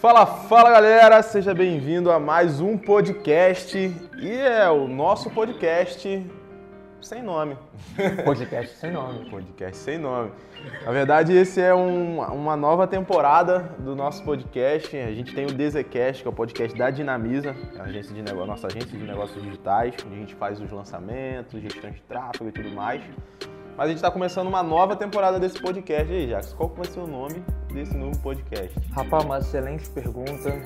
Fala, fala galera, seja bem-vindo a mais um podcast e é o nosso podcast sem nome. Podcast sem nome. Podcast sem nome. Na verdade, esse é um- uma nova temporada do nosso podcast. A gente tem o Desecast, que é o podcast da Dinamiza, a agência de nego- nossa agência de negócios digitais, onde a gente faz os lançamentos, gestão de tráfego e tudo mais. Mas a gente está começando uma nova temporada desse podcast. E aí, Jacques, qual vai ser o nome desse novo podcast? Rapaz, uma excelente pergunta.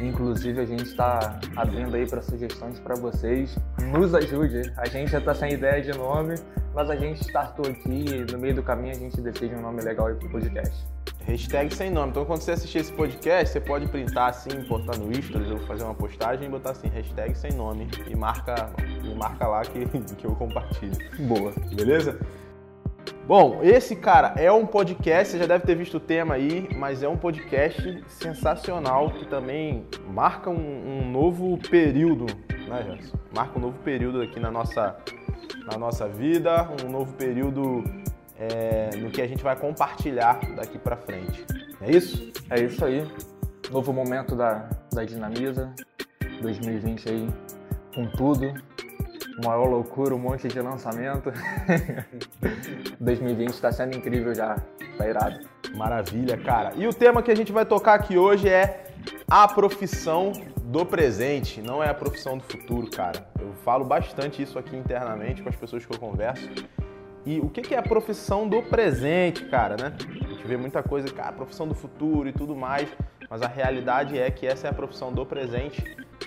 Inclusive, a gente está abrindo aí para sugestões para vocês. Nos ajude. A gente já está sem ideia de nome, mas a gente startou aqui e no meio do caminho a gente decide um nome legal aí pro podcast. Hashtag sem nome. Então, quando você assistir esse podcast, você pode printar assim, botar no Stories ou fazer uma postagem e botar assim, hashtag sem nome. E marca, e marca lá que, que eu compartilho. Boa. Beleza? Bom, esse, cara, é um podcast, você já deve ter visto o tema aí, mas é um podcast sensacional que também marca um, um novo período, né, Gerson? Marca um novo período aqui na nossa, na nossa vida, um novo período é, no que a gente vai compartilhar daqui pra frente. É isso? É isso aí. Novo momento da, da Dinamiza. 2020 aí com tudo. Maior loucura, um monte de lançamento. 2020 está sendo incrível já. Tá irado. Maravilha, cara. E o tema que a gente vai tocar aqui hoje é a profissão do presente, não é a profissão do futuro, cara. Eu falo bastante isso aqui internamente com as pessoas que eu converso. E o que é a profissão do presente, cara, né? A gente vê muita coisa, cara, profissão do futuro e tudo mais, mas a realidade é que essa é a profissão do presente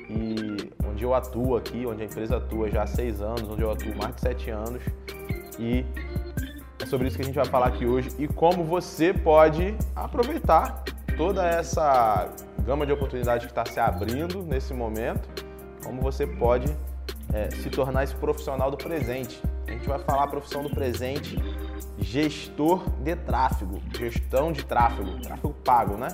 e onde eu atuo aqui, onde a empresa atua já há seis anos, onde eu atuo mais de sete anos e é sobre isso que a gente vai falar aqui hoje e como você pode aproveitar toda essa gama de oportunidades que está se abrindo nesse momento, como você pode é, se tornar esse profissional do presente. A gente vai falar a profissão do presente, gestor de tráfego, gestão de tráfego, tráfego pago, né?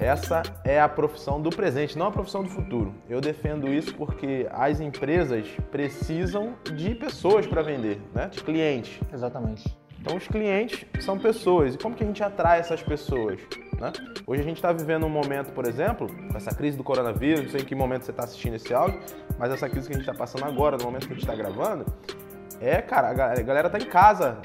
Essa é a profissão do presente, não a profissão do futuro. Eu defendo isso porque as empresas precisam de pessoas para vender, né? De clientes. Exatamente. Então, os clientes são pessoas. E como que a gente atrai essas pessoas? Né? Hoje a gente está vivendo um momento, por exemplo, com essa crise do coronavírus, não sei em que momento você está assistindo esse áudio, mas essa crise que a gente está passando agora, no momento que a gente está gravando, é, cara, a ga- a galera está em casa.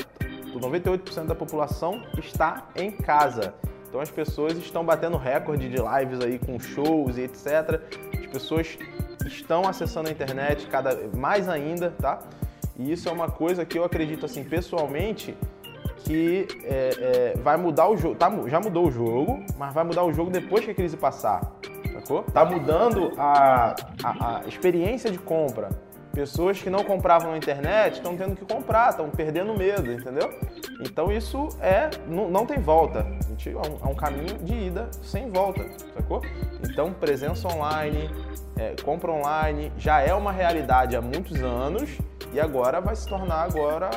O 98% da população está em casa. Então as pessoas estão batendo recorde de lives aí com shows e etc. As pessoas estão acessando a internet cada mais ainda, tá? E isso é uma coisa que eu acredito assim pessoalmente que é, é, vai mudar o jogo. Tá, já mudou o jogo, mas vai mudar o jogo depois que a crise passar. Tá mudando a, a, a experiência de compra. Pessoas que não compravam na internet estão tendo que comprar, estão perdendo medo, entendeu? Então isso é. Não, não tem volta. É um, é um caminho de ida sem volta, sacou? Então presença online, é, compra online já é uma realidade há muitos anos e agora vai se tornar agora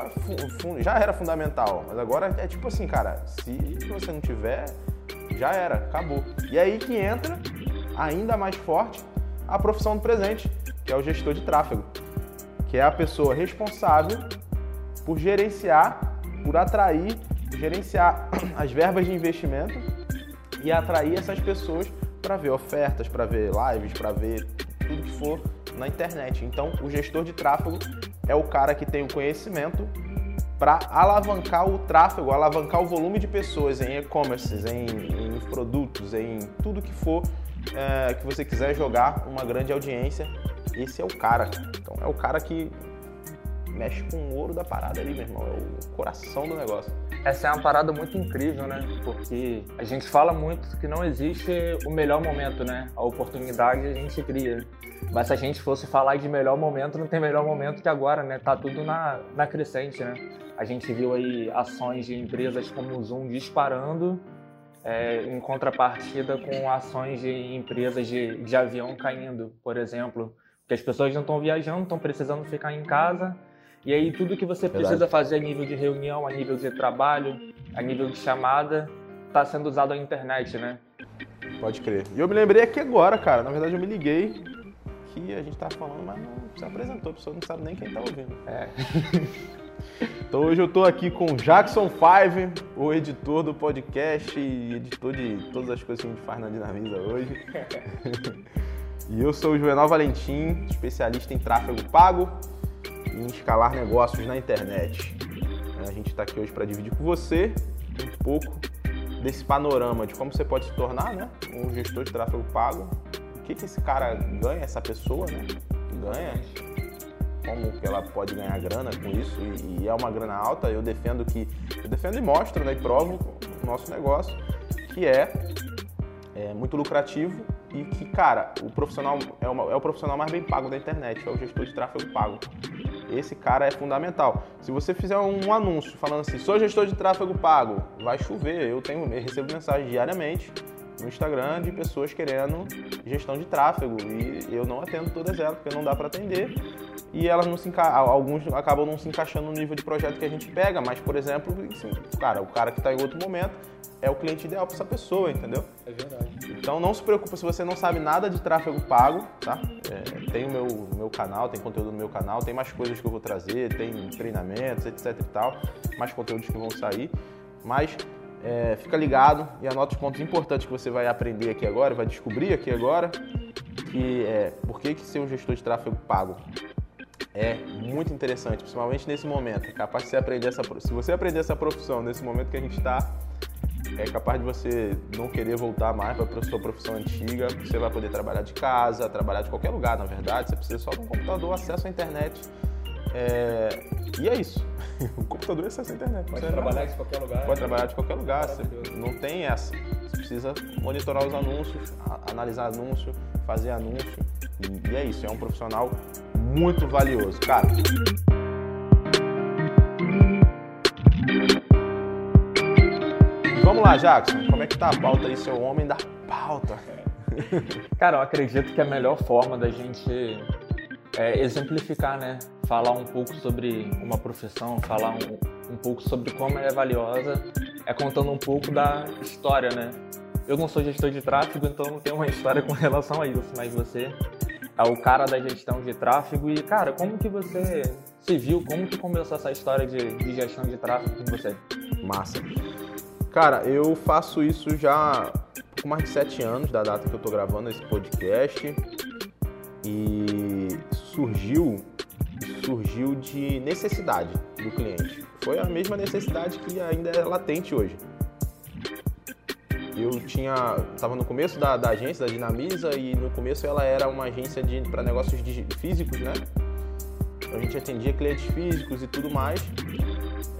já era fundamental, mas agora é tipo assim, cara, se você não tiver, já era, acabou. E aí que entra ainda mais forte a profissão do presente, que é o gestor de tráfego, que é a pessoa responsável por gerenciar, por atrair, gerenciar as verbas de investimento e atrair essas pessoas para ver ofertas, para ver lives, para ver tudo que for na internet. Então, o gestor de tráfego é o cara que tem o conhecimento para alavancar o tráfego, alavancar o volume de pessoas em e-commerces, em, em produtos, em tudo que for é, que você quiser jogar uma grande audiência. Esse é o cara. Então, é o cara que mexe com o ouro da parada ali, meu irmão. É o coração do negócio. Essa é uma parada muito incrível, né? Porque a gente fala muito que não existe o melhor momento, né? A oportunidade a gente cria. Mas se a gente fosse falar de melhor momento, não tem melhor momento que agora, né? Tá tudo na, na crescente, né? A gente viu aí ações de empresas como o Zoom disparando, é, em contrapartida com ações de empresas de, de avião caindo, por exemplo. Porque as pessoas não estão viajando, estão precisando ficar em casa. E aí tudo que você Verdade. precisa fazer a nível de reunião, a nível de trabalho, a nível de chamada, está sendo usado a internet, né? Pode crer. E eu me lembrei aqui agora, cara. Na verdade, eu me liguei que a gente tava falando, mas não se apresentou. A pessoa não sabe nem quem tá ouvindo. É. Então hoje eu estou aqui com Jackson Five, o editor do podcast e editor de todas as coisas que a gente faz na Dinamisa hoje. e eu sou o Juvenal Valentim, especialista em tráfego pago e em escalar negócios na internet. A gente está aqui hoje para dividir com você um pouco desse panorama de como você pode se tornar né, um gestor de tráfego pago, o que, que esse cara ganha, essa pessoa né, ganha como que ela pode ganhar grana com isso e, e, é uma grana alta. Eu defendo que eu defendo e mostro, né, e provo o nosso negócio que é, é muito lucrativo e que, cara, o profissional é, uma, é o profissional mais bem pago da internet, é o gestor de tráfego pago. Esse cara é fundamental. Se você fizer um anúncio falando assim, sou gestor de tráfego pago, vai chover. Eu tenho, eu recebo mensagem diariamente no Instagram de pessoas querendo gestão de tráfego e eu não atendo todas elas porque não dá para atender e elas não se enca... alguns acabam não se encaixando no nível de projeto que a gente pega, mas por exemplo, assim, cara, o cara que está em outro momento é o cliente ideal para essa pessoa, entendeu? É verdade. Então não se preocupe se você não sabe nada de tráfego pago, tá? É, tem o meu, meu canal, tem conteúdo no meu canal, tem mais coisas que eu vou trazer, tem treinamentos, etc e tal, mais conteúdos que vão sair, mas é, fica ligado e anota os pontos importantes que você vai aprender aqui agora, vai descobrir aqui agora, que é por que, que ser um gestor de tráfego pago é muito interessante, principalmente nesse momento. Capaz de você aprender essa, se você aprender essa profissão nesse momento que a gente está, é capaz de você não querer voltar mais para a sua profissão antiga. Você vai poder trabalhar de casa, trabalhar de qualquer lugar, na verdade. Você precisa só de um computador, acesso à internet. É... E é isso. o computador é acesso à internet. Pode trabalhar de qualquer lugar. Pode trabalhar de qualquer lugar. Você não tem essa. Você precisa monitorar os anúncios, analisar anúncio, fazer anúncio. E é isso. É um profissional muito valioso, cara. Lá, Jackson. Como é que tá a pauta aí, seu homem da pauta? Cara, eu acredito que a melhor forma da gente é exemplificar, né? Falar um pouco sobre uma profissão, falar um, um pouco sobre como ela é valiosa, é contando um pouco da história, né? Eu não sou gestor de tráfego, então não tenho uma história com relação a isso, mas você é o cara da gestão de tráfego. E, cara, como que você se viu? Como que começou essa história de, de gestão de tráfego com você? Massa. Cara, eu faço isso já com mais de sete anos da data que eu tô gravando esse podcast. E surgiu, surgiu de necessidade do cliente. Foi a mesma necessidade que ainda é latente hoje eu tinha estava no começo da, da, agência da Dinamisa e no começo ela era uma agência para negócios de, físicos, né? A gente atendia clientes físicos e tudo mais.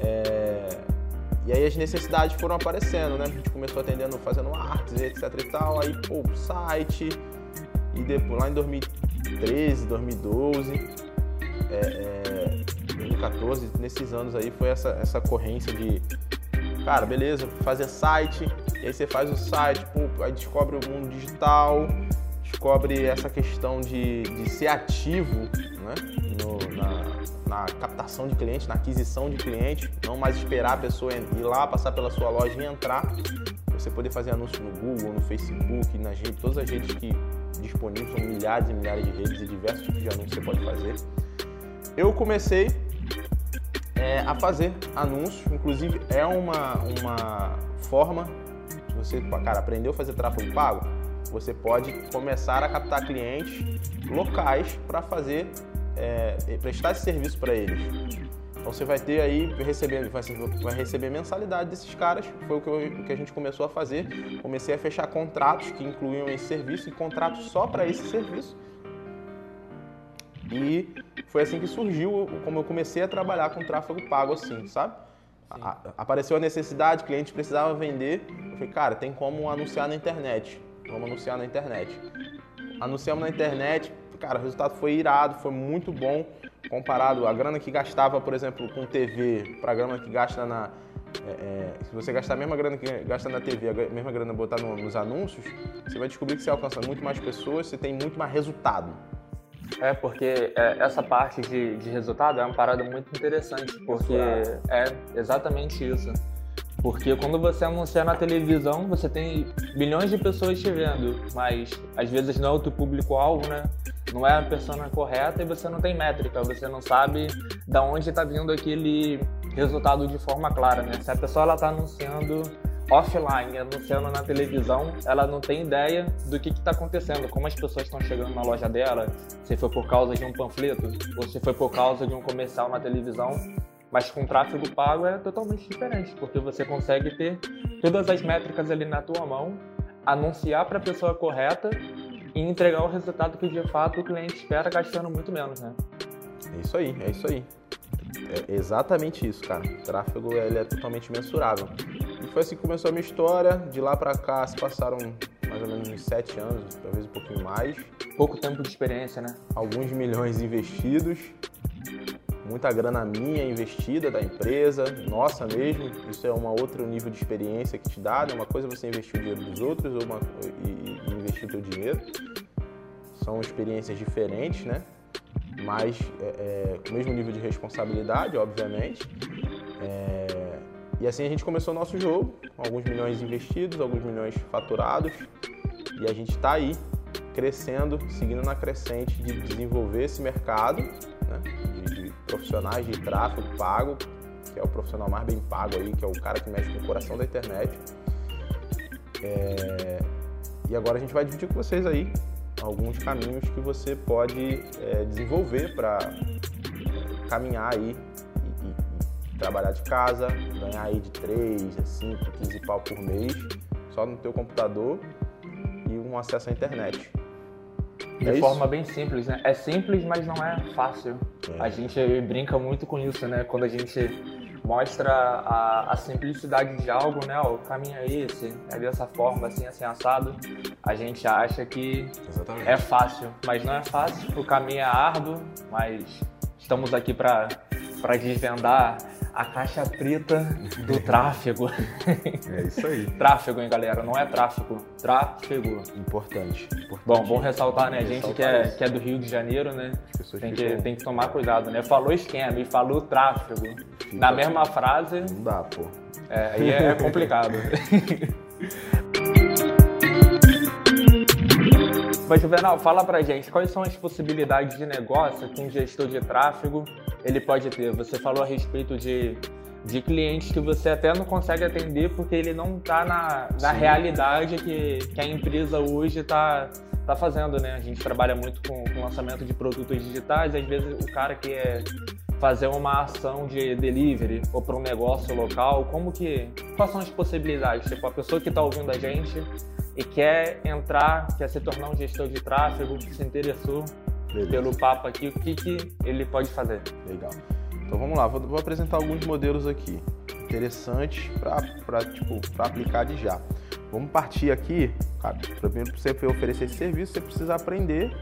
É, e aí as necessidades foram aparecendo, né? A gente começou atendendo, fazendo artes, etc e tal. Aí, pô, site. E depois, lá em 2013, 2012, é, é, 2014, nesses anos aí foi essa, essa corrência de cara, beleza, fazer site, e aí você faz o site, pô, aí descobre o mundo digital, descobre essa questão de, de ser ativo né? No, na, na, captação de clientes, na aquisição de clientes, não mais esperar a pessoa ir lá, passar pela sua loja e entrar. Você poder fazer anúncios no Google, no Facebook, nas redes, todas as redes que disponíveis, são milhares e milhares de redes e diversos tipos de anúncios que você pode fazer. Eu comecei é, a fazer anúncios, inclusive é uma, uma forma, você, cara, aprendeu a fazer tráfego pago, você pode começar a captar clientes locais para fazer, é, prestar esse serviço para eles. Então você vai ter aí, receber, vai receber mensalidade desses caras, foi o que, eu, que a gente começou a fazer. Comecei a fechar contratos que incluíam esse serviço e contratos só para esse serviço e foi assim que surgiu, como eu comecei a trabalhar com tráfego pago assim, sabe? A, apareceu a necessidade, cliente precisava vender. Eu falei, cara, tem como anunciar na internet. Vamos anunciar na internet. Anunciamos na internet, cara, o resultado foi irado, foi muito bom comparado a grana que gastava, por exemplo, com TV, para a grana que gasta na. É, é, se você gastar a mesma grana que gasta na TV, a mesma grana botar no, nos anúncios, você vai descobrir que você alcança muito mais pessoas, você tem muito mais resultado. É, porque é, essa parte de, de resultado é uma parada muito interessante, porque é exatamente isso. Porque quando você anuncia na televisão, você tem milhões de pessoas te vendo, mas às vezes não é o teu público-alvo, né? Não é a persona correta e você não tem métrica, você não sabe da onde está vindo aquele resultado de forma clara, né? Se a pessoa ela está anunciando offline, anunciando na televisão, ela não tem ideia do que está acontecendo, como as pessoas estão chegando na loja dela, se foi por causa de um panfleto ou se foi por causa de um comercial na televisão. Mas com tráfego pago é totalmente diferente, porque você consegue ter todas as métricas ali na tua mão, anunciar para a pessoa correta e entregar o resultado que de fato o cliente espera gastando muito menos, né? É isso aí, é isso aí. É exatamente isso, cara. O tráfego ele é totalmente mensurável. E foi assim que começou a minha história. De lá para cá se passaram mais ou menos uns sete anos, talvez um pouquinho mais. Pouco tempo de experiência, né? Alguns milhões investidos, muita grana minha investida da empresa, nossa mesmo. Isso é um outro nível de experiência que te dá. Né? Uma coisa é você investir o dinheiro dos outros ou uma, e, e investir o teu dinheiro. São experiências diferentes, né? Mas é, é, o mesmo nível de responsabilidade, obviamente. É, e assim a gente começou o nosso jogo, alguns milhões investidos, alguns milhões faturados. E a gente está aí crescendo, seguindo na crescente de desenvolver esse mercado né, profissionais de tráfego pago, que é o profissional mais bem pago aí, que é o cara que mexe com o coração da internet. É, e agora a gente vai dividir com vocês aí alguns caminhos que você pode é, desenvolver para caminhar aí e, e, e, trabalhar de casa, ganhar aí de 3 a 5, 15 pau por mês, só no teu computador e um acesso à internet. De é forma bem simples, né? É simples, mas não é fácil. É. A gente brinca muito com isso, né? Quando a gente mostra a, a, simplicidade de algo, né? O caminho é esse, é dessa forma, assim, assim, assado. A gente acha que Exatamente. é fácil, mas não é fácil. O caminho é árduo, mas estamos aqui para desvendar a caixa preta do tráfego. É isso aí. tráfego, hein, galera? Não é tráfego, tráfego. Importante. importante. Bom, bom ressaltar, né? A gente que é, que é do Rio de Janeiro, né? Tem que, tem que tomar cuidado, né? Falou esquema e falou tráfego. Fica Na mesma frase. Não dá, pô. É, aí é complicado. Mas, Juvenal, fala pra gente, quais são as possibilidades de negócio que um gestor de tráfego ele pode ter? Você falou a respeito de, de clientes que você até não consegue atender porque ele não está na, na realidade que, que a empresa hoje está tá fazendo, né? A gente trabalha muito com, com lançamento de produtos digitais, às vezes o cara que é fazer uma ação de delivery ou para um negócio local, como que quais são as possibilidades? Tipo, a pessoa que está ouvindo a gente e quer entrar, quer se tornar um gestor de tráfego, se interessou Beleza. pelo papo aqui, o que, que ele pode fazer? Legal. Então vamos lá, vou, vou apresentar alguns modelos aqui interessantes para tipo, aplicar de já. Vamos partir aqui, cara, primeiro para você oferecer esse serviço, você precisa aprender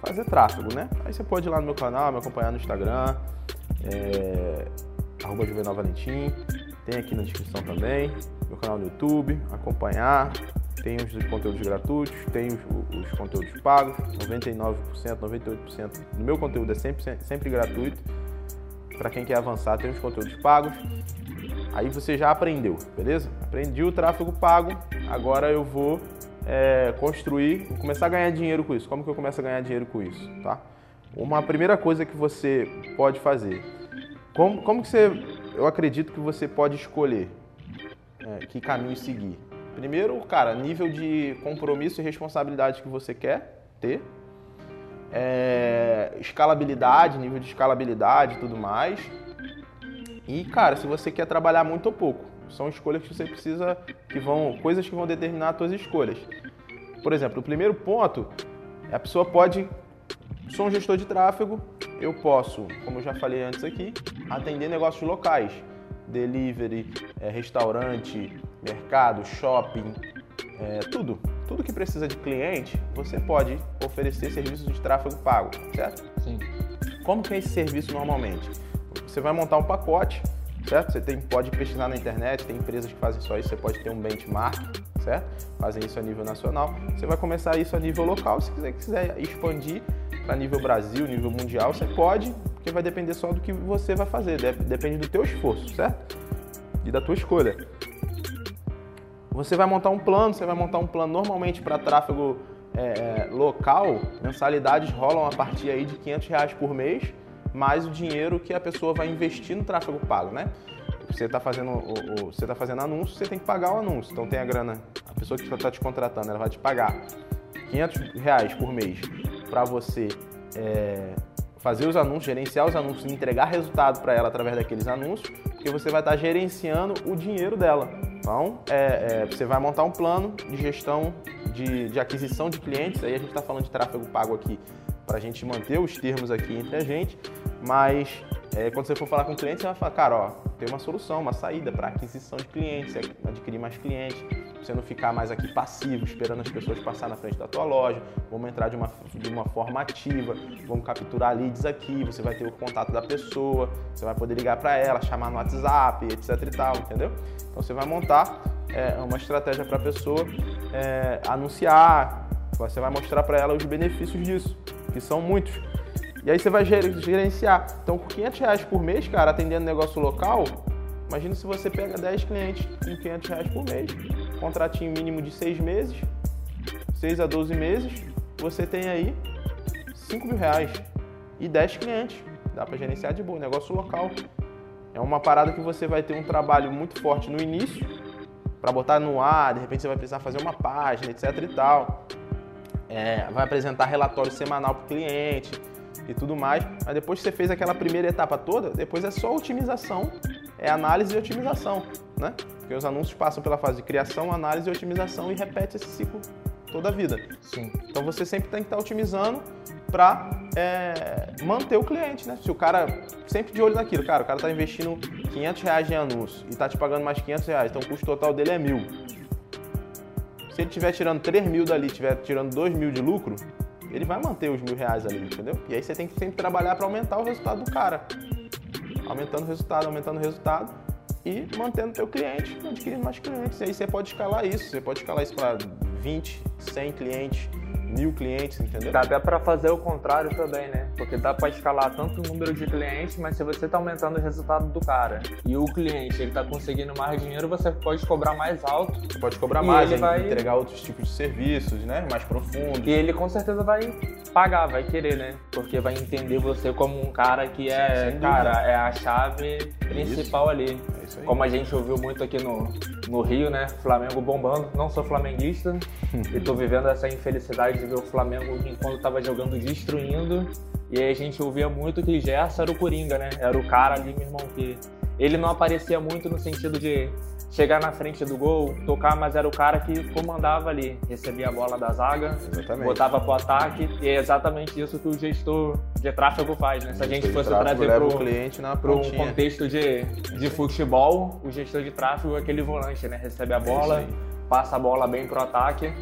a fazer tráfego, né? Aí você pode ir lá no meu canal, me acompanhar no Instagram, é, arroba Juvenal Valentim, tem aqui na descrição também, meu canal no YouTube, acompanhar, tem os conteúdos gratuitos, tem os, os conteúdos pagos, 99%, 98% do meu conteúdo é sempre, sempre gratuito. Para quem quer avançar, tem os conteúdos pagos. Aí você já aprendeu, beleza? Aprendi o tráfego pago, agora eu vou é, construir, vou começar a ganhar dinheiro com isso. Como que eu começo a ganhar dinheiro com isso, tá? Uma primeira coisa que você pode fazer, como, como que você, eu acredito que você pode escolher é, que caminho seguir. Primeiro, cara, nível de compromisso e responsabilidade que você quer ter. É, escalabilidade, nível de escalabilidade e tudo mais. E, cara, se você quer trabalhar muito ou pouco. São escolhas que você precisa, que vão, coisas que vão determinar as suas escolhas. Por exemplo, o primeiro ponto, a pessoa pode, sou um gestor de tráfego, eu posso, como eu já falei antes aqui, atender negócios locais delivery, é, restaurante, mercado, shopping, é, tudo. Tudo que precisa de cliente, você pode oferecer serviços de tráfego pago, certo? Sim. Como que é esse serviço normalmente? Você vai montar um pacote, certo? Você tem, pode pesquisar na internet, tem empresas que fazem só isso, você pode ter um benchmark, certo? Fazem isso a nível nacional. Você vai começar isso a nível local, se quiser, quiser expandir para nível Brasil, nível mundial, você pode, porque vai depender só do que você vai fazer, depende do teu esforço, certo? E da tua escolha. Você vai montar um plano, você vai montar um plano normalmente para tráfego é, é, local, mensalidades rolam a partir aí de 500 reais por mês, mais o dinheiro que a pessoa vai investir no tráfego pago, né? Você está fazendo, você tá fazendo anúncio, você tem que pagar o anúncio. Então tem a grana, a pessoa que está te contratando, ela vai te pagar 500 reais por mês para você é, fazer os anúncios, gerenciar os anúncios e entregar resultado para ela através daqueles anúncios, porque você vai estar tá gerenciando o dinheiro dela. Então, é, é, você vai montar um plano de gestão de, de aquisição de clientes, aí a gente está falando de tráfego pago aqui para a gente manter os termos aqui entre a gente, mas é, quando você for falar com o cliente, você vai falar, cara, ó, tem uma solução, uma saída para aquisição de clientes, adquirir mais clientes, você não ficar mais aqui passivo, esperando as pessoas passar na frente da tua loja. Vamos entrar de uma, de uma forma ativa, vamos capturar leads aqui, você vai ter o contato da pessoa, você vai poder ligar para ela, chamar no WhatsApp, etc e tal, entendeu? Então você vai montar é, uma estratégia para a pessoa é, anunciar, você vai mostrar para ela os benefícios disso, que são muitos. E aí você vai gerenciar. Então, com 500 reais por mês, cara, atendendo negócio local, imagina se você pega 10 clientes com 500 reais por mês, contratinho mínimo de 6 meses, 6 a 12 meses, você tem aí 5 mil reais e 10 clientes. Dá para gerenciar de boa, negócio local. É uma parada que você vai ter um trabalho muito forte no início, para botar no ar, de repente você vai precisar fazer uma página, etc e tal. É, vai apresentar relatório semanal para o cliente e tudo mais. Mas depois que você fez aquela primeira etapa toda, depois é só otimização, é análise e otimização, né? Porque os anúncios passam pela fase de criação, análise e otimização e repete esse ciclo toda a vida. Sim. Então você sempre tem que estar otimizando para é, manter o cliente, né? Se o cara sempre de olho naquilo, cara, o cara está investindo 500 reais em anúncio e está te pagando mais 500 reais, então o custo total dele é mil. Se ele estiver tirando 3 mil dali, estiver tirando 2 mil de lucro, ele vai manter os mil reais ali, entendeu? E aí você tem que sempre trabalhar para aumentar o resultado do cara. Aumentando o resultado, aumentando o resultado e mantendo teu cliente, adquirindo mais clientes. E aí você pode escalar isso, você pode escalar isso para 20, 100 clientes, mil clientes, entendeu? Dá até para fazer o contrário também, né? Porque dá para escalar tanto o número de clientes, mas se você está aumentando o resultado do cara e o cliente ele está conseguindo mais dinheiro, você pode cobrar mais alto. Você pode cobrar mais, ele vai entregar outros tipos de serviços, né? Mais profundos. E ele com certeza vai pagar, vai querer, né? Porque vai entender você como um cara que é, cara, é a chave principal isso. ali. É como a gente ouviu muito aqui no, no Rio, né? Flamengo bombando. Não sou flamenguista e tô vivendo essa infelicidade de ver o Flamengo enquanto estava jogando destruindo. E aí a gente ouvia muito que Gerson era o Coringa, né? Era o cara ali, meu irmão, que ele não aparecia muito no sentido de chegar na frente do gol, tocar, mas era o cara que comandava ali, recebia a bola da zaga, exatamente. botava pro ataque, e é exatamente isso que o gestor de tráfego faz, né? Se a gente fosse trazer para o cliente na um contexto de, de futebol, o gestor de tráfego é aquele volante, né? Recebe a bola, é passa a bola bem pro ataque.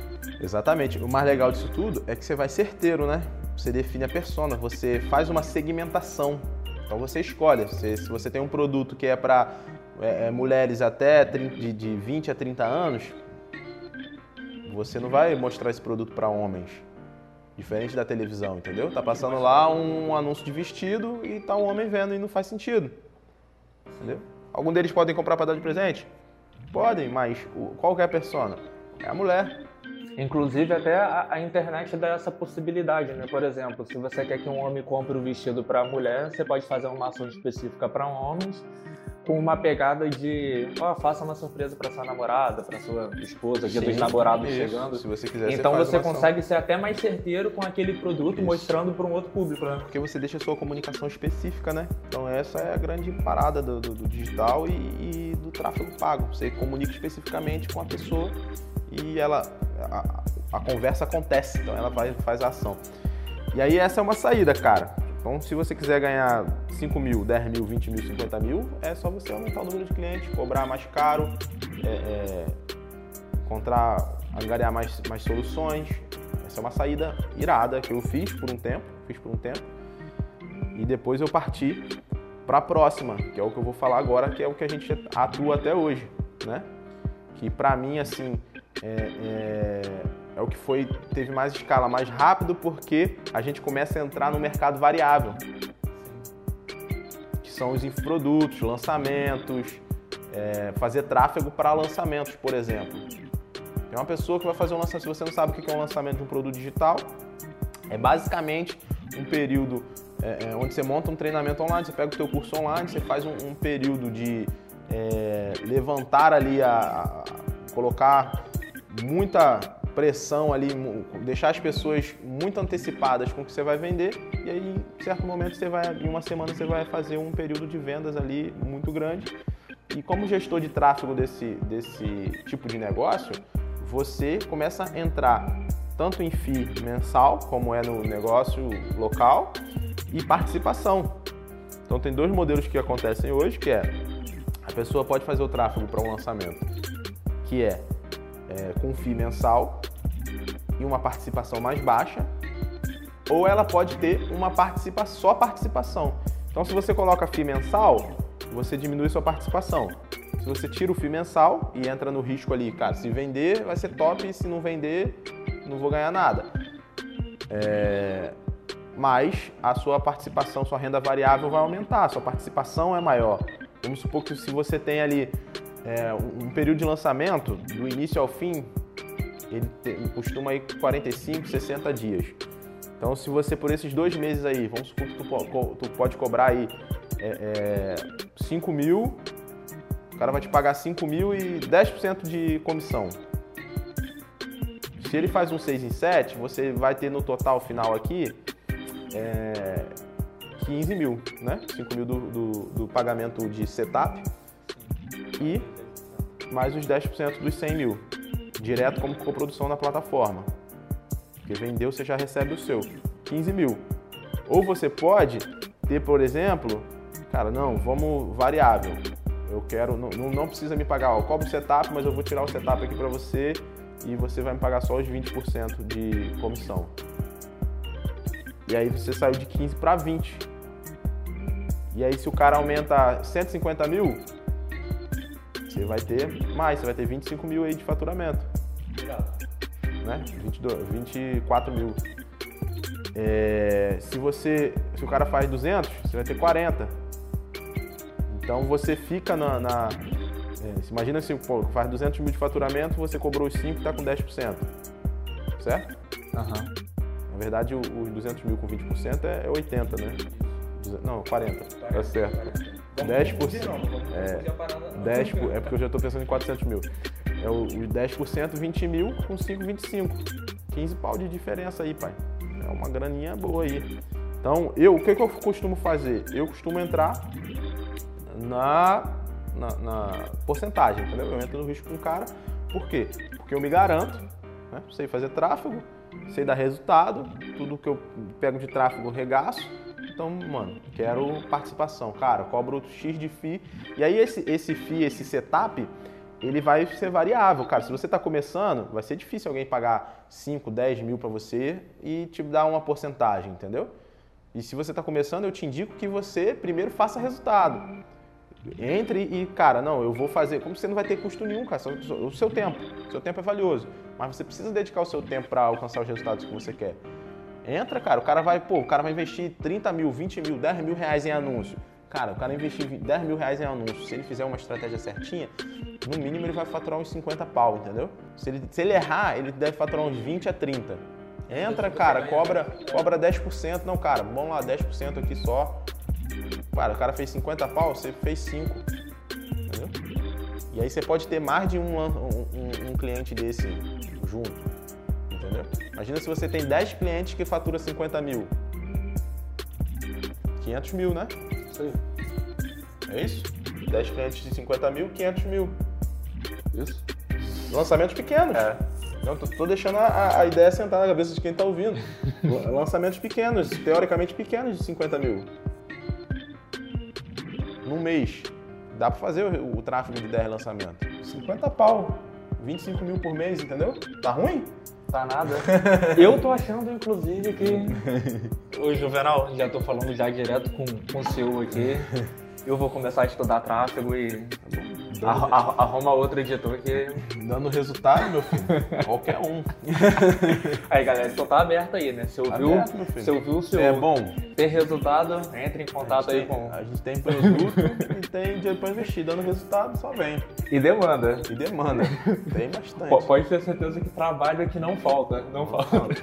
Exatamente. O mais legal disso tudo é que você vai certeiro, né? Você define a persona, você faz uma segmentação. Então você escolhe. Se você tem um produto que é para é, é, mulheres até 30, de, de 20 a 30 anos, você não vai mostrar esse produto para homens. Diferente da televisão, entendeu? Tá passando lá um anúncio de vestido e tá um homem vendo e não faz sentido. Entendeu? Algum deles podem comprar para dar de presente? Podem, mas qual é persona? É a mulher. Inclusive até a, a, internet dá essa possibilidade, né? Por exemplo, se você quer que um homem compre o um vestido para a mulher, você pode fazer uma ação específica para homens com uma pegada de, ó, oh, faça uma surpresa para sua namorada, para sua esposa, dia Sim, dos namorados isso. chegando. Se você quiser, então você, você consegue ser até mais certeiro com aquele produto, isso. mostrando para um outro público, né? Porque você deixa a sua comunicação específica, né? Então essa é a grande parada do, do, do digital e, e, do tráfego pago. Você comunica especificamente com a pessoa e ela a, a conversa acontece, então ela faz a ação. E aí essa é uma saída, cara. Então, se você quiser ganhar 5 mil, 10 mil, 20 mil, 50 mil, é só você aumentar o número de clientes, cobrar mais caro, é, é, encontrar, angariar mais, mais soluções. Essa é uma saída irada que eu fiz por um tempo, fiz por um tempo. E depois eu parti para a próxima, que é o que eu vou falar agora, que é o que a gente atua até hoje, né? Que para mim, assim, é, é é o que foi teve mais escala, mais rápido, porque a gente começa a entrar no mercado variável, que são os infoprodutos, lançamentos, é, fazer tráfego para lançamentos, por exemplo. Tem uma pessoa que vai fazer um lançamento, se você não sabe o que é um lançamento de um produto digital, é basicamente um período é, é, onde você monta um treinamento online, você pega o teu curso online, você faz um, um período de é, levantar ali, a, a, colocar muita pressão ali, deixar as pessoas muito antecipadas com o que você vai vender e aí em certo momento você vai, em uma semana você vai fazer um período de vendas ali muito grande e como gestor de tráfego desse, desse tipo de negócio, você começa a entrar tanto em FII mensal, como é no negócio local, e participação. Então tem dois modelos que acontecem hoje, que é a pessoa pode fazer o tráfego para um lançamento, que é, é com FII mensal e uma participação mais baixa, ou ela pode ter uma participação, só participação. Então se você coloca FII mensal, você diminui sua participação. Se você tira o FII mensal e entra no risco ali, cara, se vender vai ser top, se não vender não vou ganhar nada. É... Mas a sua participação, sua renda variável vai aumentar, sua participação é maior. Vamos supor que se você tem ali é, um período de lançamento, do início ao fim, ele costuma ir 45, 60 dias. Então, se você por esses dois meses aí, vamos supor que tu, tu pode cobrar aí é, é, 5 mil, o cara vai te pagar 5 mil e 10% de comissão. Se ele faz um 6 em 7, você vai ter no total final aqui é, 15 mil, né? 5 mil do, do, do pagamento de setup e mais os 10% dos 100 mil, direto como coprodução na plataforma. Porque vendeu, você já recebe o seu, 15 mil. Ou você pode ter, por exemplo, cara, não, vamos variável. Eu quero, não, não precisa me pagar, ó, o setup, mas eu vou tirar o setup aqui para você e você vai me pagar só os 20% de comissão. E aí você saiu de 15 para 20. E aí se o cara aumenta 150 mil, você vai ter mais, você vai ter 25 mil aí de faturamento. Né? 22, 24 mil. É, se você, se o cara faz 200, você vai ter 40. Então você fica na, na é, imagina se pô, faz 200 mil de faturamento, você cobrou os 5 e está com 10%. Certo? Uhum. Na verdade, os 200 mil com 20% é 80, né? Não, 40. Tá certo. 10%. É, 10, é porque eu já estou pensando em 400 mil. É o, os 10%, 20 mil com 5, 25. 15 pau de diferença aí, pai. É uma graninha boa aí. Então, eu, o que, que eu costumo fazer? Eu costumo entrar na na, na, porcentagem, entendeu? Eu entro no risco com o cara, por quê? Porque eu me garanto, né? sei fazer tráfego, sei dar resultado, tudo que eu pego de tráfego eu regaço, então, mano, quero participação. Cara, cobro X de FII, e aí esse, esse FII, esse setup, ele vai ser variável, cara. Se você está começando, vai ser difícil alguém pagar 5, 10 mil para você e te dar uma porcentagem, entendeu? E se você está começando, eu te indico que você primeiro faça resultado. Entre e, cara, não, eu vou fazer. Como você não vai ter custo nenhum, cara, o seu tempo. O seu tempo é valioso. Mas você precisa dedicar o seu tempo para alcançar os resultados que você quer. Entra, cara, o cara vai, pô, o cara vai investir 30 mil, 20 mil, 10 mil reais em anúncio. Cara, o cara investir 10 mil reais em anúncio, se ele fizer uma estratégia certinha, no mínimo ele vai faturar uns 50 pau, entendeu? Se ele, se ele errar, ele deve faturar uns 20 a 30. Entra, cara, cobra, cobra 10%. Não, cara, vamos lá, 10% aqui só. Cara, o cara fez 50 pau, você fez 5. Entendeu? E aí você pode ter mais de um, um, um cliente desse junto. Entendeu? Imagina se você tem 10 clientes que faturam 50 mil. 500 mil, né? Isso aí. É isso? 10 clientes de 50 mil, 500 mil. Isso. Lançamentos pequenos. É. Não, tô, tô deixando a, a, ideia sentar na cabeça de quem está ouvindo. Lançamentos pequenos, teoricamente pequenos de 50 mil no mês, dá para fazer o, o, tráfego de 10 lançamentos. 50 pau, 25 mil por mês, entendeu? Tá ruim? Nada. Eu tô achando, inclusive, que. Ô, Juvenal, já tô falando já direto com, com o seu aqui. Eu vou começar a estudar tráfego e. Tá arruma outro editor que. Dando resultado, meu filho. Qualquer um. aí, galera, então tá aberto aí, né? Você ouviu, aberto, meu filho. Você ouviu o seu. É bom. Ter resultado, entre em contato aí tem, com. A gente tem produto e tem dinheiro pra investir. Dando resultado, só vem. E demanda. E demanda. Tem bastante. Pode ter certeza que trabalho aqui não falta. Não, não falta. falta.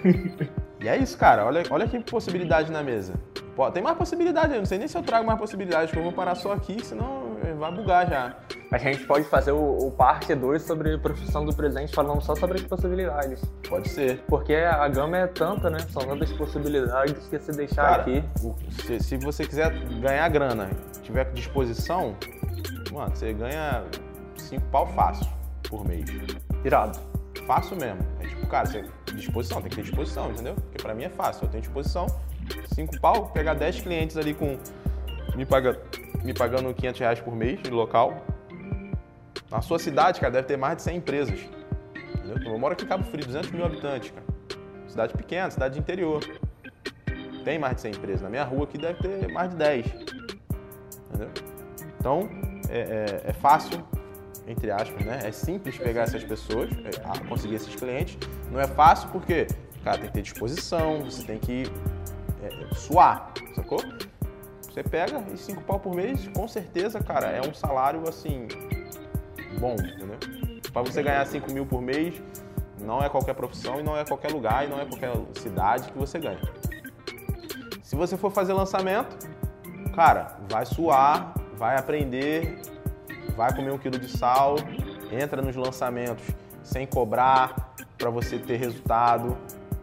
E é isso, cara. Olha, olha que possibilidade na mesa. Pô, tem mais possibilidade, eu não sei nem se eu trago mais possibilidades, que eu vou parar só aqui, senão vai bugar já. A gente pode fazer o, o parte 2 sobre profissão do presente, falando só sobre as possibilidades. Pode ser. Porque a gama é tanta, né? São tantas possibilidades que se deixar Cara, aqui. se, se você quiser ganhar grana, tiver disposição, mano, você ganha cinco pau fácil por mês. Irado. Fácil mesmo. É tipo, cara, você, disposição, tem que ter disposição, entendeu? Porque pra mim é fácil, eu tenho disposição, cinco pau, pegar 10 clientes ali com. Me, paga, me pagando 500 reais por mês de local. Na sua cidade, cara, deve ter mais de 100 empresas. Entendeu? Eu moro aqui em Cabo Frio, 200 mil habitantes, cara. Cidade pequena, cidade de interior. Tem mais de 100 empresas. Na minha rua aqui deve ter mais de 10. Entendeu? Então, é, é- é fácil, entre aspas, né? É simples pegar essas pessoas, é, conseguir esses clientes. Não é fácil porque, cara, tem que ter disposição, você tem que é, suar, sacou? Você pega e 5 pau por mês, com certeza, cara, é um salário, assim, bom, entendeu? Pra você ganhar 5 mil por mês, não é qualquer profissão e não é qualquer lugar e não é qualquer cidade que você ganha. Se você for fazer lançamento, cara, vai suar, vai aprender, vai comer um quilo de sal, entra nos lançamentos sem cobrar para você ter resultado,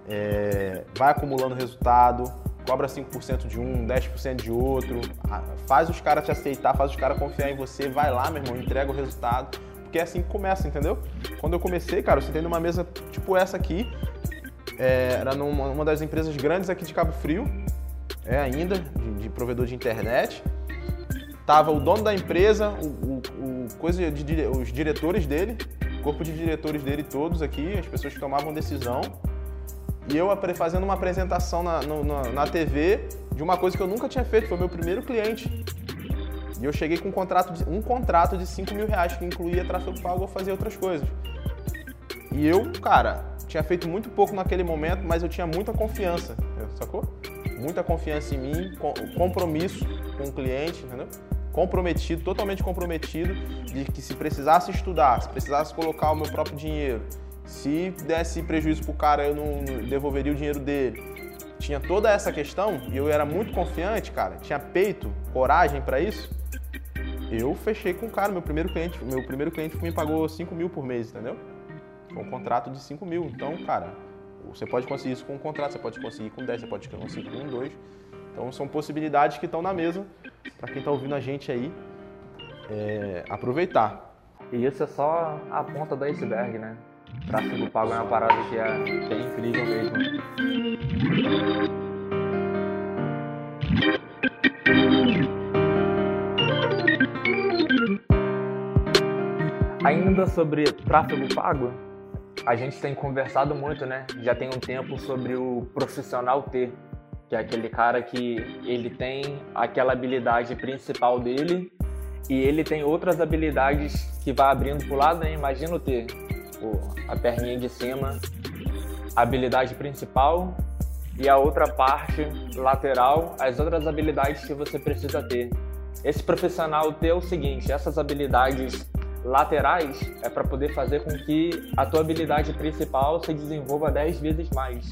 é, vai acumulando resultado, cobra 5% de um, 10% de outro, a- faz os caras te aceitar, faz os caras confiar em você, vai lá, meu irmão, entrega o resultado, porque é assim que começa, entendeu? Quando eu comecei, cara, eu sentei numa mesa tipo essa aqui, é, era numa uma das empresas grandes aqui de Cabo Frio, é ainda, de, de provedor de internet. Tava o dono da empresa, o, o- o coisa de os diretores dele, o corpo de diretores dele todos aqui, as pessoas que tomavam decisão. E eu fazendo uma apresentação na, na, na TV de uma coisa que eu nunca tinha feito, foi meu primeiro cliente. E eu cheguei com um contrato de, um contrato de 5 mil reais, que incluía tráfego pago ou fazer outras coisas. E eu, cara, tinha feito muito pouco naquele momento, mas eu tinha muita confiança, sacou? Muita confiança em mim, com- compromisso com o cliente, entendeu? Comprometido, totalmente comprometido, de que se precisasse estudar, se precisasse colocar o meu próprio dinheiro, se desse prejuízo pro cara, eu não não devolveria o dinheiro dele. Tinha toda essa questão e eu era muito confiante, cara, tinha peito, coragem pra isso. Eu fechei com o cara, meu primeiro cliente, meu primeiro cliente me pagou 5 mil por mês, entendeu? Foi um contrato de 5 mil. Então, cara, você pode conseguir isso com um contrato, você pode conseguir com 10, você pode conseguir com 2. Então, são possibilidades que estão na mesa para quem está ouvindo a gente aí é, aproveitar. E isso é só a ponta do iceberg, né? Tráfego pago é uma parada que é, que é incrível mesmo. Ainda sobre tráfego pago, a gente tem conversado muito, né? Já tem um tempo sobre o profissional T, que é aquele cara que ele tem aquela habilidade principal dele e ele tem outras habilidades que vai abrindo pro lado, né? Imagina o T, o- a perninha de cima, a habilidade principal e a outra parte lateral, as outras habilidades que você precisa ter. Esse profissional T é o seguinte, essas habilidades laterais é para poder fazer com que a tua habilidade principal se desenvolva 10 vezes mais.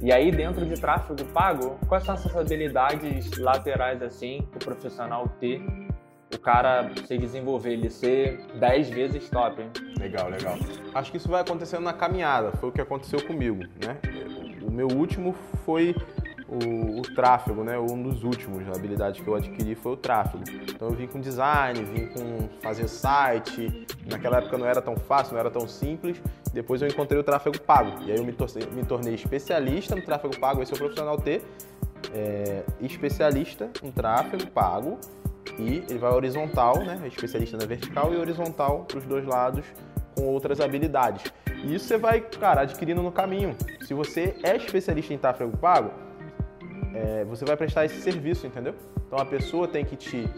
E aí, dentro de tráfego pago, quais são essas habilidades laterais assim, o profissional ter, o cara se desenvolver, ele ser 10 vezes top? Legal, legal. Acho que isso vai acontecendo na caminhada, foi o que aconteceu comigo, né? O meu último foi o, o tráfego, né? Um dos últimos, a habilidade que eu adquiri foi o tráfego. Então eu vim com design, vim com fazer site. Naquela época não era tão fácil, não era tão simples. Depois eu encontrei o tráfego pago. E aí eu me tornei, me tornei especialista no tráfego pago, esse é o profissional T. É, especialista em tráfego pago e ele vai horizontal, né? É especialista na vertical e horizontal para os dois lados com outras habilidades. E isso você vai, cara, adquirindo no caminho. Se você é especialista em tráfego pago, é, você vai prestar esse serviço, entendeu? Então a pessoa tem que te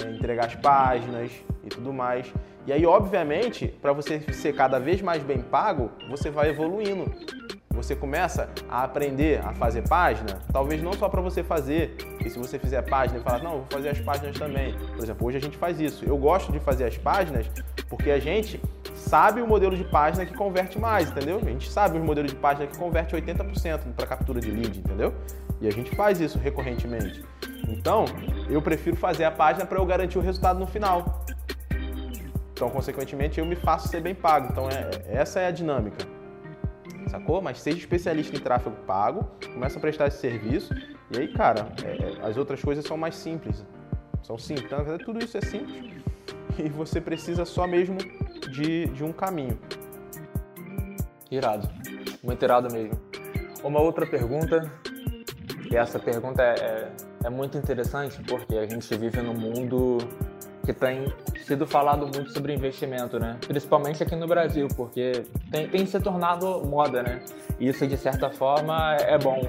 é, entregar as páginas e tudo mais. E aí, obviamente, para você ser cada vez mais bem pago, você vai evoluindo. Você começa a aprender a fazer página, talvez não só para você fazer, e se você fizer página e falar, não, vou fazer as páginas também. Por exemplo, hoje a gente faz isso. Eu gosto de fazer as páginas porque a gente sabe o modelo de página que converte mais, entendeu? A gente sabe o modelo de página que converte 80% para captura de lead, entendeu? E a gente faz isso recorrentemente. Então, eu prefiro fazer a página para eu garantir o resultado no final. Então, consequentemente, eu me faço ser bem pago. Então, é, essa é a dinâmica. Sacou? Mas seja especialista em tráfego pago, começa a prestar esse serviço. E aí, cara, é, é as outras coisas são mais simples. São simples. Então, tudo isso é simples. E você precisa só mesmo de, de um caminho. Irado. Muito irado mesmo. Uma outra pergunta e essa pergunta é, é, é muito interessante porque a gente vive num mundo que tem sido falado muito sobre investimento, né? Principalmente aqui no Brasil, porque tem, tem se tornado moda, né? E isso, de certa forma, é bom,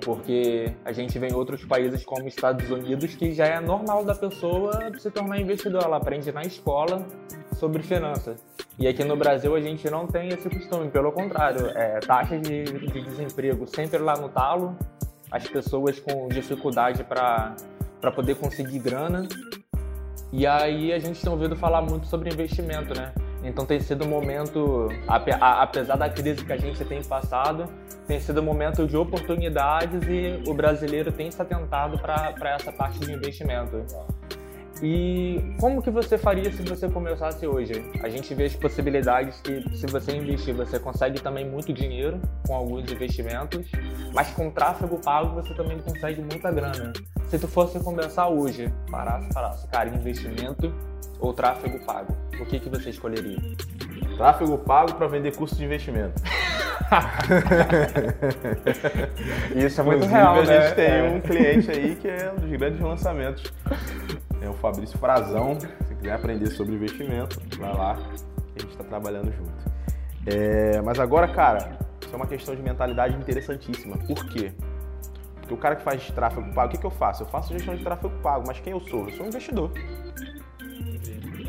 porque a gente vê em outros países como Estados Unidos que já é normal da pessoa se tornar investidor. Ela aprende na escola sobre finanças. E aqui no Brasil a gente não tem esse costume, pelo contrário, é, taxa de, de desemprego sempre lá no talo, as pessoas com dificuldade para poder conseguir grana. E aí a gente tem ouvido falar muito sobre investimento, né? Então tem sido um momento, apesar da crise que a gente tem passado, tem sido um momento de oportunidades e o brasileiro tem se atentado para essa parte de investimento. E como que você faria se você começasse hoje? A gente vê as possibilidades que se você investir, você consegue também muito dinheiro com alguns investimentos, mas com tráfego pago você também consegue muita grana. Se tu fosse começar hoje, parasse, parasse, cara, investimento ou tráfego pago, o que que você escolheria? Tráfego pago para vender curso de investimento. Isso é muito Inclusive, real, a né? gente tem é. um cliente aí que é um dos grandes lançamentos é o Fabrício Frazão. Se quiser aprender sobre investimento, vai lá que a gente está trabalhando junto. É, mas agora, cara, isso é uma questão de mentalidade interessantíssima. Por quê? Porque o cara que faz tráfego pago, o que, que eu faço? Eu faço gestão de tráfego pago, mas quem eu sou? Eu sou um investidor.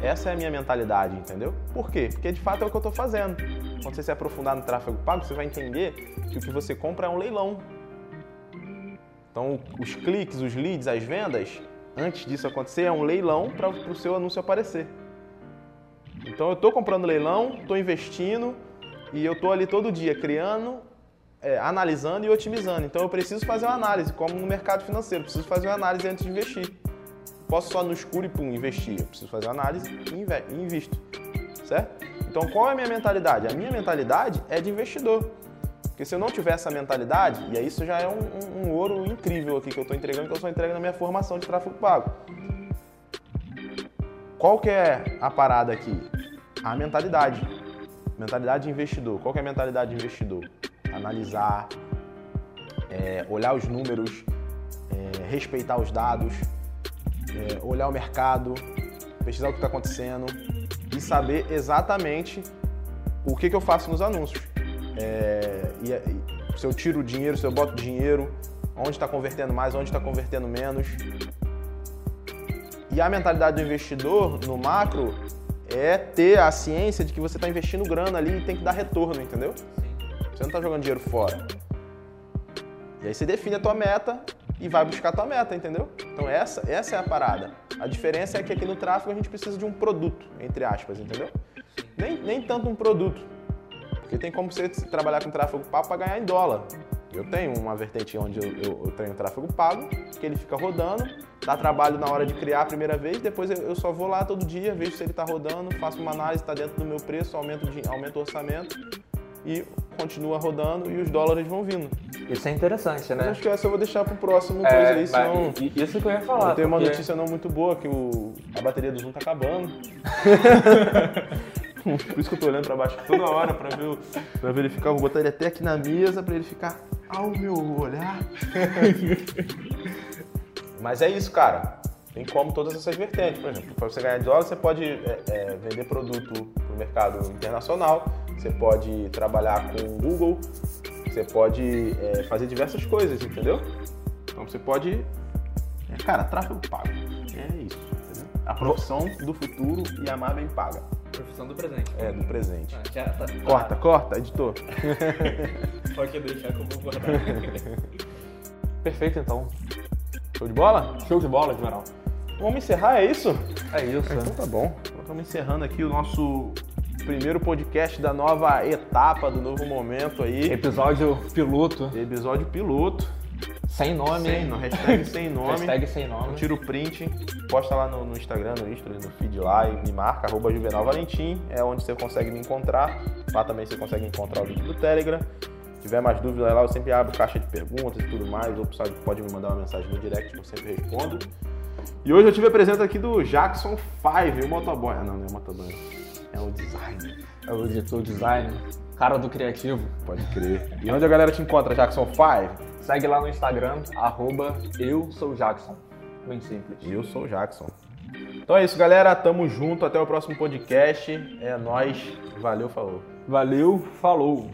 Essa é a minha mentalidade, entendeu? Por quê? Porque de fato é o que eu estou fazendo. Quando você se aprofundar no tráfego pago, você vai entender que o que você compra é um leilão. Então, os cliques, os leads, as vendas, antes disso acontecer, é um leilão para o seu anúncio aparecer. Então eu estou comprando leilão, estou investindo e eu estou ali todo dia criando, é, analisando e otimizando. Então eu preciso fazer uma análise, como no mercado financeiro, preciso fazer uma análise antes de investir. Posso só no escuro e pum, investir. Eu preciso fazer uma análise e invisto. Certo? Então qual é a minha mentalidade? A minha mentalidade é de investidor. Porque se eu não tiver essa mentalidade, e aí isso já é um, um, um ouro incrível aqui que eu estou entregando, que eu só entrego na minha formação de tráfego pago. Qual que é a parada aqui? A mentalidade. Mentalidade de investidor. Qual que é a mentalidade de investidor? Analisar, é, olhar os números, é, respeitar os dados, é, olhar o mercado, pesquisar o que está acontecendo e saber exatamente o que, que eu faço nos anúncios. É, e, e, se eu tiro dinheiro, se eu boto dinheiro, onde está convertendo mais, onde está convertendo menos. E a mentalidade do investidor no macro é ter a ciência de que você está investindo grana ali e tem que dar retorno, entendeu? Você não está jogando dinheiro fora. E aí você define a tua meta e vai buscar a tua meta, entendeu? Então essa, essa é a parada. A diferença é que aqui no tráfego a gente precisa de um produto, entre aspas, entendeu? Nem, nem tanto um produto. Porque tem como você trabalhar com tráfego pago para ganhar em dólar. Eu tenho uma vertente onde eu, eu, eu, treino tráfego pago, que ele fica rodando, dá trabalho na hora de criar a primeira vez, depois eu, eu só vou lá todo dia, vejo se ele está rodando, faço uma análise, está dentro do meu preço, aumento, de, aumento o orçamento e continua rodando e os dólares vão vindo. Isso é interessante, né? Mas acho que essa eu vou deixar para o próximo é, coisa aí, senão... Isso que eu ia falar. Eu tenho porque... uma notícia não muito boa, que o... a bateria do Zoom tá acabando. Por isso que eu tô olhando pra baixo toda hora pra, ver, pra verificar. Vou botar ele até aqui na mesa pra ele ficar ao meu olhar. Mas é isso, cara. Tem como todas essas vertentes. Por exemplo, para você ganhar dólar, você pode é, é, vender produto para o mercado internacional, você pode trabalhar com o Google, você pode é, fazer diversas coisas, entendeu? Então você pode. É, cara, tráfego pago. É isso. Entendeu? A profissão do futuro e a mar bem paga. Profissão do presente. É, do presente. Ah, já tá, corta, corta, editor. Pode deixar que eu vou guardar. Perfeito, então. Show de bola? Show de bola, geral. Vamos encerrar, é isso? É isso. então tá bom. Estamos encerrando aqui o nosso primeiro podcast da nova etapa, do novo momento aí. Episódio piloto. Episódio piloto. Sem nome. Sem, no, hashtag sem nome. hashtag sem nome. Tira o print, posta lá no, no Instagram, no Insta, no feed lá e me marca, arroba Juvenal Valentim, é onde você consegue me encontrar. Lá também você consegue encontrar o link do Telegram. Se tiver mais dúvidas lá, eu sempre abro caixa de perguntas e tudo mais, ou pode me mandar uma mensagem no direct que eu sempre respondo. E hoje eu tive a presença aqui do Jackson 5, o motoboy. Ah, não, não é o motoboy, é o designer. É o editor designer, cara do criativo. Pode crer. E onde a galera te encontra, Jackson 5? Segue lá no Instagram, arroba eu sou Jackson. Muito simples. Eu sou o Jackson. Então é isso, galera. Tamo junto. Até o próximo podcast. É nós. Valeu, falou. Valeu, falou.